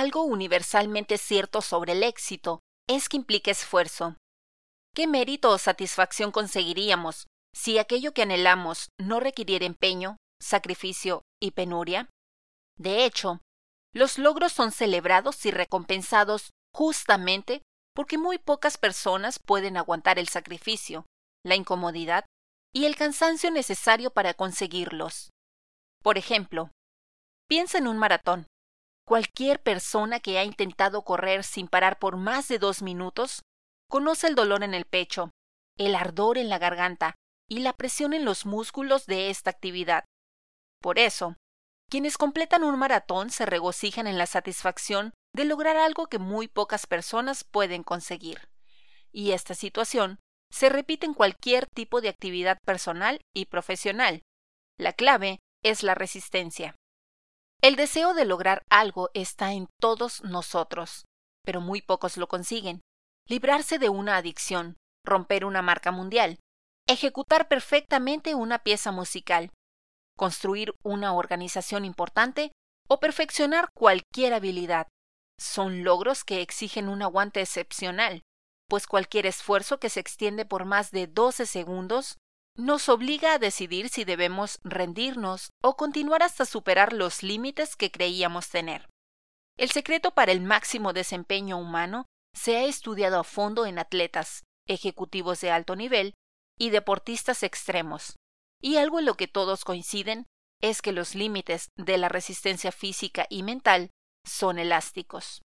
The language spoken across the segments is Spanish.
Algo universalmente cierto sobre el éxito es que implica esfuerzo. ¿Qué mérito o satisfacción conseguiríamos si aquello que anhelamos no requiriera empeño, sacrificio y penuria? De hecho, los logros son celebrados y recompensados justamente porque muy pocas personas pueden aguantar el sacrificio, la incomodidad y el cansancio necesario para conseguirlos. Por ejemplo, piensa en un maratón. Cualquier persona que ha intentado correr sin parar por más de dos minutos conoce el dolor en el pecho, el ardor en la garganta y la presión en los músculos de esta actividad. Por eso, quienes completan un maratón se regocijan en la satisfacción de lograr algo que muy pocas personas pueden conseguir. Y esta situación se repite en cualquier tipo de actividad personal y profesional. La clave es la resistencia. El deseo de lograr algo está en todos nosotros, pero muy pocos lo consiguen. Librarse de una adicción, romper una marca mundial, ejecutar perfectamente una pieza musical, construir una organización importante o perfeccionar cualquier habilidad. Son logros que exigen un aguante excepcional, pues cualquier esfuerzo que se extiende por más de 12 segundos nos obliga a decidir si debemos rendirnos o continuar hasta superar los límites que creíamos tener. El secreto para el máximo desempeño humano se ha estudiado a fondo en atletas, ejecutivos de alto nivel y deportistas extremos, y algo en lo que todos coinciden es que los límites de la resistencia física y mental son elásticos.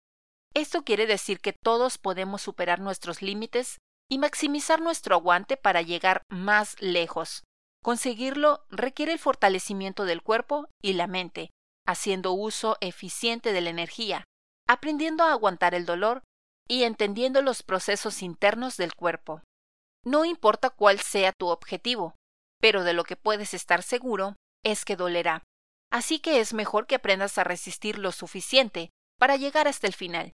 Esto quiere decir que todos podemos superar nuestros límites y maximizar nuestro aguante para llegar más lejos. Conseguirlo requiere el fortalecimiento del cuerpo y la mente, haciendo uso eficiente de la energía, aprendiendo a aguantar el dolor y entendiendo los procesos internos del cuerpo. No importa cuál sea tu objetivo, pero de lo que puedes estar seguro es que dolerá. Así que es mejor que aprendas a resistir lo suficiente para llegar hasta el final.